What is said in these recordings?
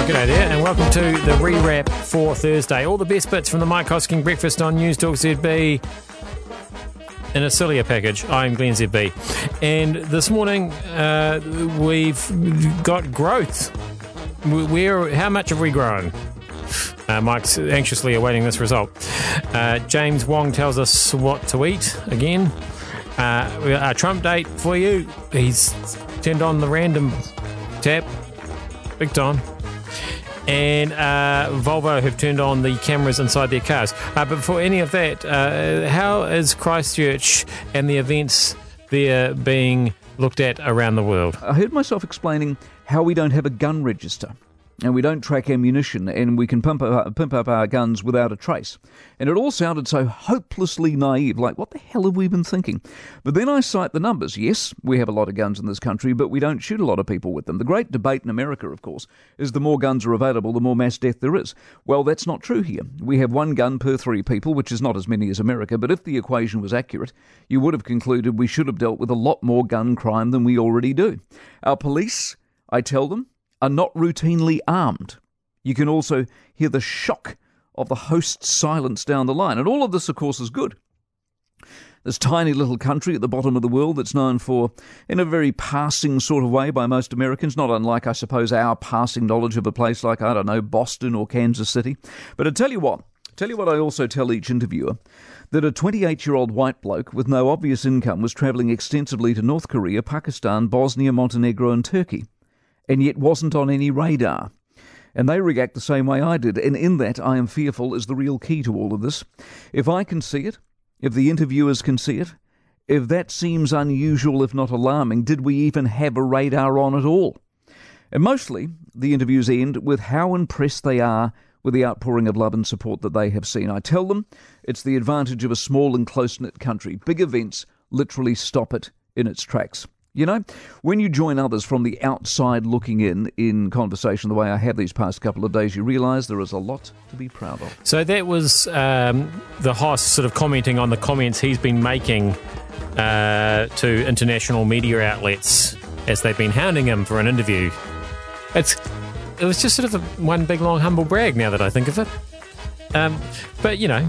G'day there, and welcome to the rewrap for Thursday. All the best bits from the Mike Hosking breakfast on Newstalk ZB in a sillier package. I'm Glenn ZB, and this morning uh, we've got growth. Where? How much have we grown? Uh, Mike's anxiously awaiting this result. Uh, James Wong tells us what to eat again. Uh, a Trumpdate for you. He's turned on the random tap. Big time and uh, Volvo have turned on the cameras inside their cars. Uh, but before any of that, uh, how is Christchurch and the events there being looked at around the world? I heard myself explaining how we don't have a gun register and we don't track ammunition, and we can pump up, pimp up our guns without a trace. And it all sounded so hopelessly naive, like, what the hell have we been thinking? But then I cite the numbers. Yes, we have a lot of guns in this country, but we don't shoot a lot of people with them. The great debate in America, of course, is the more guns are available, the more mass death there is. Well, that's not true here. We have one gun per three people, which is not as many as America, but if the equation was accurate, you would have concluded we should have dealt with a lot more gun crime than we already do. Our police, I tell them, are not routinely armed. You can also hear the shock of the host's silence down the line. And all of this, of course, is good. This tiny little country at the bottom of the world that's known for, in a very passing sort of way by most Americans, not unlike, I suppose, our passing knowledge of a place like, I don't know, Boston or Kansas City. But I tell you what, tell you what I also tell each interviewer that a 28 year old white bloke with no obvious income was travelling extensively to North Korea, Pakistan, Bosnia, Montenegro, and Turkey and yet wasn't on any radar. And they react the same way I did. And in that, I am fearful is the real key to all of this. If I can see it, if the interviewers can see it, if that seems unusual, if not alarming, did we even have a radar on at all? And mostly, the interviews end with how impressed they are with the outpouring of love and support that they have seen. I tell them it's the advantage of a small and close knit country. Big events literally stop it in its tracks. You know, when you join others from the outside looking in, in conversation the way I have these past couple of days, you realise there is a lot to be proud of. So that was um, the host sort of commenting on the comments he's been making uh, to international media outlets as they've been hounding him for an interview. It's it was just sort of a, one big long humble brag now that I think of it. Um, but you know,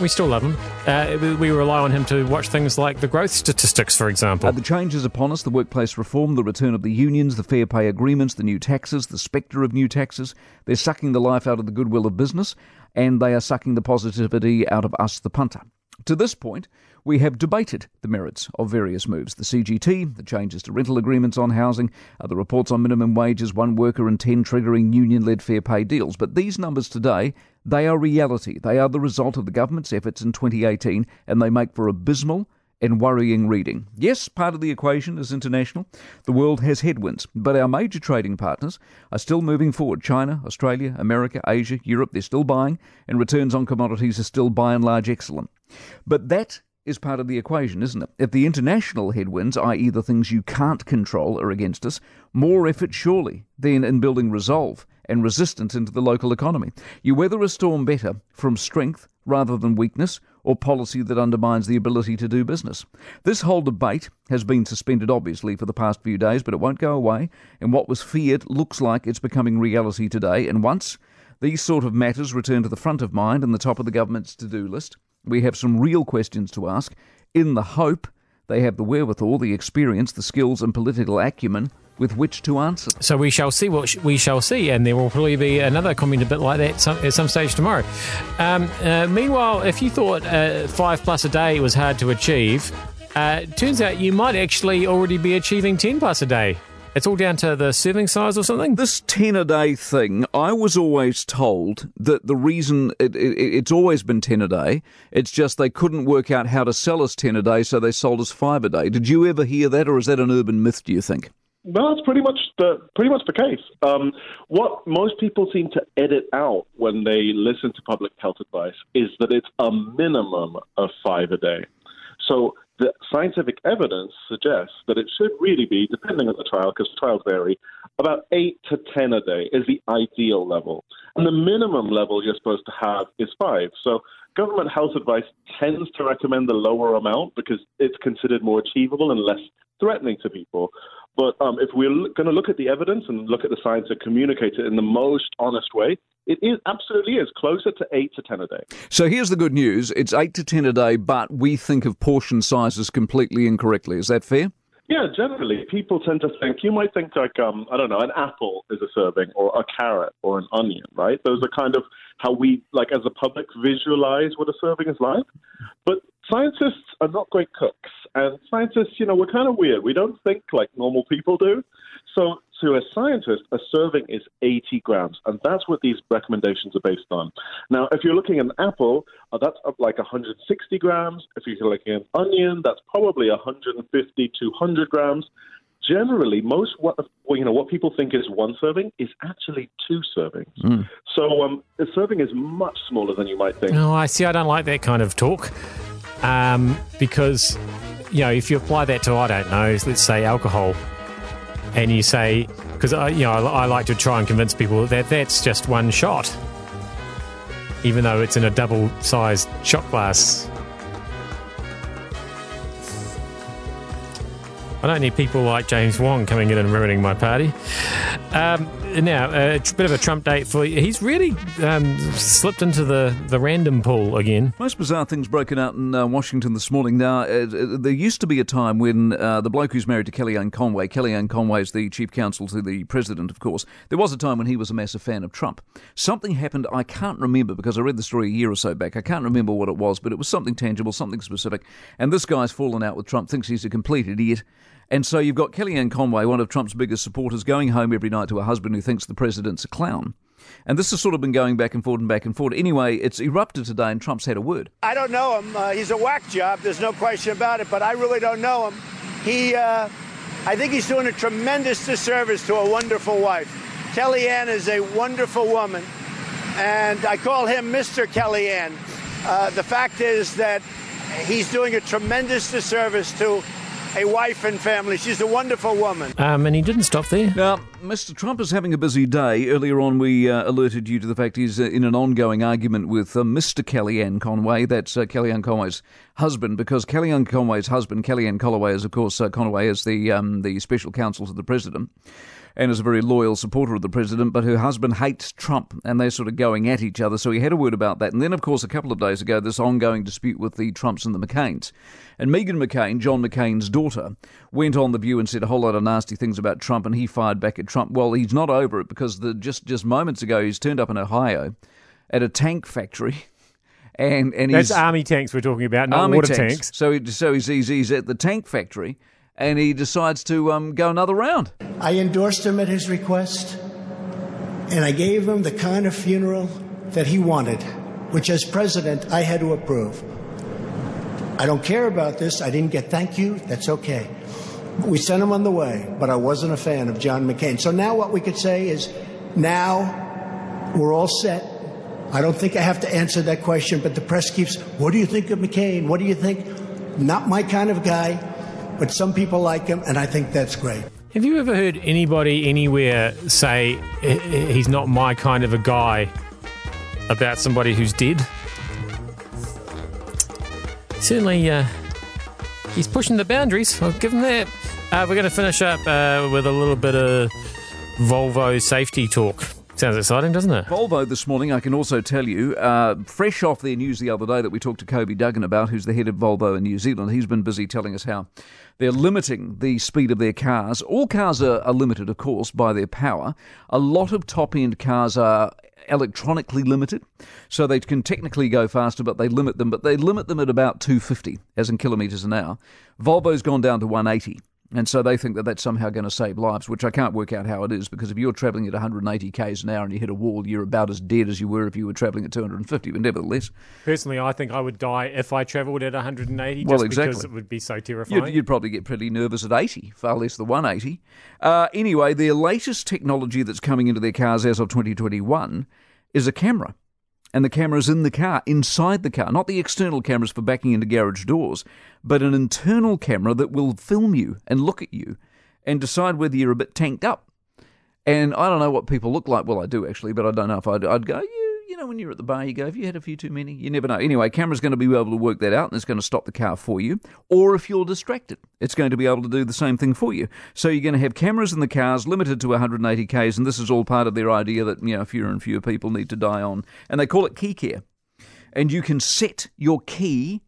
we still love him. Uh, we, rely on him to watch things like the growth statistics, for example. Uh, the changes upon us, the workplace reform, the return of the unions, the fair pay agreements, the new taxes, the spectre of new taxes. They're sucking the life out of the goodwill of business, and they are sucking the positivity out of us, the punter. To this point, we have debated the merits of various moves the CGT, the changes to rental agreements on housing, the reports on minimum wages, one worker in 10 triggering union led fair pay deals. But these numbers today, they are reality. They are the result of the government's efforts in 2018, and they make for abysmal and worrying reading. Yes, part of the equation is international. The world has headwinds, but our major trading partners are still moving forward. China, Australia, America, Asia, Europe, they're still buying, and returns on commodities are still by and large excellent. But that is part of the equation, isn't it? If the international headwinds, i.e., the things you can't control, are against us, more effort surely than in building resolve and resistance into the local economy. You weather a storm better from strength rather than weakness or policy that undermines the ability to do business. This whole debate has been suspended, obviously, for the past few days, but it won't go away, and what was feared looks like it's becoming reality today. And once these sort of matters return to the front of mind and the top of the government's to do list, we have some real questions to ask in the hope they have the wherewithal, the experience, the skills, and political acumen with which to answer. So we shall see what we shall see, and there will probably be another comment a bit like that some, at some stage tomorrow. Um, uh, meanwhile, if you thought uh, five plus a day was hard to achieve, uh, turns out you might actually already be achieving 10 plus a day. It's all down to the serving size or something? This 10 a day thing, I was always told that the reason it, it, it's always been 10 a day, it's just they couldn't work out how to sell us 10 a day, so they sold us 5 a day. Did you ever hear that, or is that an urban myth, do you think? Well, that's pretty much the pretty much the case. Um, what most people seem to edit out when they listen to public health advice is that it's a minimum of five a day. So the scientific evidence suggests that it should really be, depending on the trial, because trials vary, about eight to 10 a day is the ideal level. And the minimum level you're supposed to have is five. So government health advice tends to recommend the lower amount because it's considered more achievable and less threatening to people. But um, if we're going to look at the evidence and look at the science and communicate it in the most honest way, it is absolutely is closer to eight to ten a day. So here's the good news: it's eight to ten a day, but we think of portion sizes completely incorrectly. Is that fair? Yeah, generally, people tend to think you might think like um, I don't know, an apple is a serving, or a carrot, or an onion, right? Those are kind of how we like as a public visualize what a serving is like. But scientists are not great cooks, and scientists, you know, we're kind of weird. We don't think like normal people do. So to a scientist, a serving is 80 grams, and that's what these recommendations are based on. Now, if you're looking at an apple, uh, that's up like 160 grams. If you're looking at an onion, that's probably 150 to 100 grams. Generally, most what you know what people think is one serving is actually two servings. Mm. So um, a serving is much smaller than you might think. No, I see. I don't like that kind of talk um, because you know if you apply that to I don't know, let's say alcohol and you say, because I, you know, I, I like to try and convince people that that's just one shot, even though it's in a double-sized shot glass. I don't need people like James Wong coming in and ruining my party. Um, now, a bit of a Trumpdate for you. he's really um, slipped into the, the random pool again. Most bizarre things broken out in uh, Washington this morning. Now, uh, uh, there used to be a time when uh, the bloke who's married to Kellyanne Conway, Kellyanne Conway is the chief counsel to the president, of course. There was a time when he was a massive fan of Trump. Something happened, I can't remember because I read the story a year or so back. I can't remember what it was, but it was something tangible, something specific. And this guy's fallen out with Trump, thinks he's a complete idiot. And so you've got Kellyanne Conway, one of Trump's biggest supporters, going home every night to her husband who thinks the president's a clown. And this has sort of been going back and forth and back and forth. Anyway, it's erupted today, and Trump's had a word. I don't know him. Uh, he's a whack job. There's no question about it. But I really don't know him. He, uh, I think he's doing a tremendous disservice to a wonderful wife. Kellyanne is a wonderful woman, and I call him Mr. Kellyanne. Uh, the fact is that he's doing a tremendous disservice to a wife and family. She's a wonderful woman. Um, and he didn't stop there. Now, Mr. Trump is having a busy day. Earlier on, we uh, alerted you to the fact he's uh, in an ongoing argument with uh, Mr. Kellyanne Conway. That's uh, Kellyanne Conway's husband, because Kellyanne Conway's husband, Kellyanne Conway, is of course uh, Conway, is the um, the special counsel to the president and is a very loyal supporter of the president, but her husband hates Trump, and they're sort of going at each other. So he had a word about that. And then, of course, a couple of days ago, this ongoing dispute with the Trumps and the McCains. And Meghan McCain, John McCain's daughter, went on The View and said a whole lot of nasty things about Trump, and he fired back at Trump. Well, he's not over it because the, just, just moments ago, he's turned up in Ohio at a tank factory. And, and That's army tanks we're talking about, not army water tanks. tanks. So, he, so he's, he's, he's at the tank factory and he decides to um, go another round. I endorsed him at his request, and I gave him the kind of funeral that he wanted, which as president I had to approve. I don't care about this. I didn't get thank you. That's okay. We sent him on the way, but I wasn't a fan of John McCain. So now what we could say is now we're all set. I don't think I have to answer that question, but the press keeps, what do you think of McCain? What do you think? Not my kind of guy but some people like him, and I think that's great. Have you ever heard anybody anywhere say he's not my kind of a guy about somebody who's dead? Certainly, uh, he's pushing the boundaries. I'll give him that. Uh, we're going to finish up uh, with a little bit of Volvo safety talk. Sounds exciting, doesn't it? Volvo this morning, I can also tell you, uh, fresh off their news the other day that we talked to Kobe Duggan about, who's the head of Volvo in New Zealand. He's been busy telling us how they're limiting the speed of their cars. All cars are, are limited, of course, by their power. A lot of top end cars are electronically limited, so they can technically go faster, but they limit them. But they limit them at about 250, as in kilometres an hour. Volvo's gone down to 180. And so they think that that's somehow going to save lives, which I can't work out how it is because if you're travelling at 180 k's an hour and you hit a wall, you're about as dead as you were if you were travelling at 250. But nevertheless, personally, I think I would die if I travelled at 180. Well, exactly. because it would be so terrifying. You'd, you'd probably get pretty nervous at 80, far less than 180. Uh, anyway, their latest technology that's coming into their cars as of 2021 is a camera and the camera's in the car, inside the car, not the external cameras for backing into garage doors, but an internal camera that will film you and look at you and decide whether you're a bit tanked up. And I don't know what people look like. Well, I do actually, but I don't know if I'd, I'd go, you, you know, when you're at the bar, you go, have you had a few too many? You never know. Anyway, camera's going to be able to work that out and it's going to stop the car for you. Or if you're distracted, it's going to be able to do the same thing for you. So you're going to have cameras in the cars limited to 180 Ks, and this is all part of their idea that, you know, fewer and fewer people need to die on. And they call it key care. And you can set your key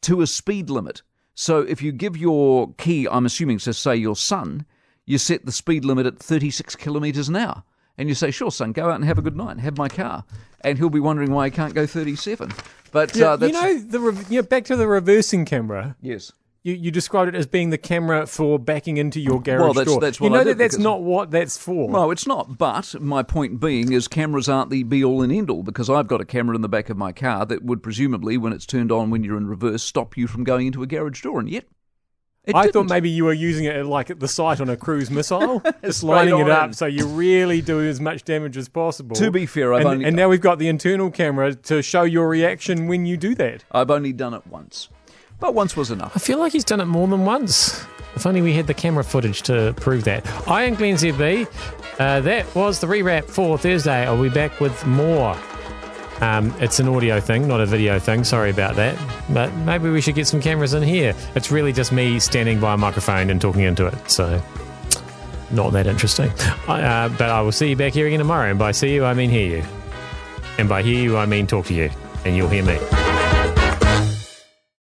to a speed limit. So if you give your key, I'm assuming, to say your son, you set the speed limit at 36 kilometres an hour. And you say, sure, son, go out and have a good night, have my car. And he'll be wondering why he can't go 37. But Yeah, uh, that's, you know, the re- you know, back to the reversing camera. yes. You, you described it as being the camera for backing into your garage door. Well, that's- door. that's you know I that that's not what that's for. No, it's not. But my point being is cameras aren't the be all and end all because I've got a camera in the back of my car that would presumably, when it's turned on when you're in reverse, stop you from going into a garage door. And yet, it I thought didn't. maybe you were using it like at the sight on a cruise missile, just Straight lining it up in. so you really do as much damage as possible. To be fair, I've and, only- and now we've got the internal camera to show your reaction when you do that. I've only done it once. But once was enough. I feel like he's done it more than once. If only we had the camera footage to prove that. I am Glenn ZB. Uh, that was the rewrap for Thursday. I'll be back with more. Um, it's an audio thing, not a video thing. Sorry about that. But maybe we should get some cameras in here. It's really just me standing by a microphone and talking into it. So, not that interesting. Uh, but I will see you back here again tomorrow. And by see you, I mean hear you. And by hear you, I mean talk to you. And you'll hear me.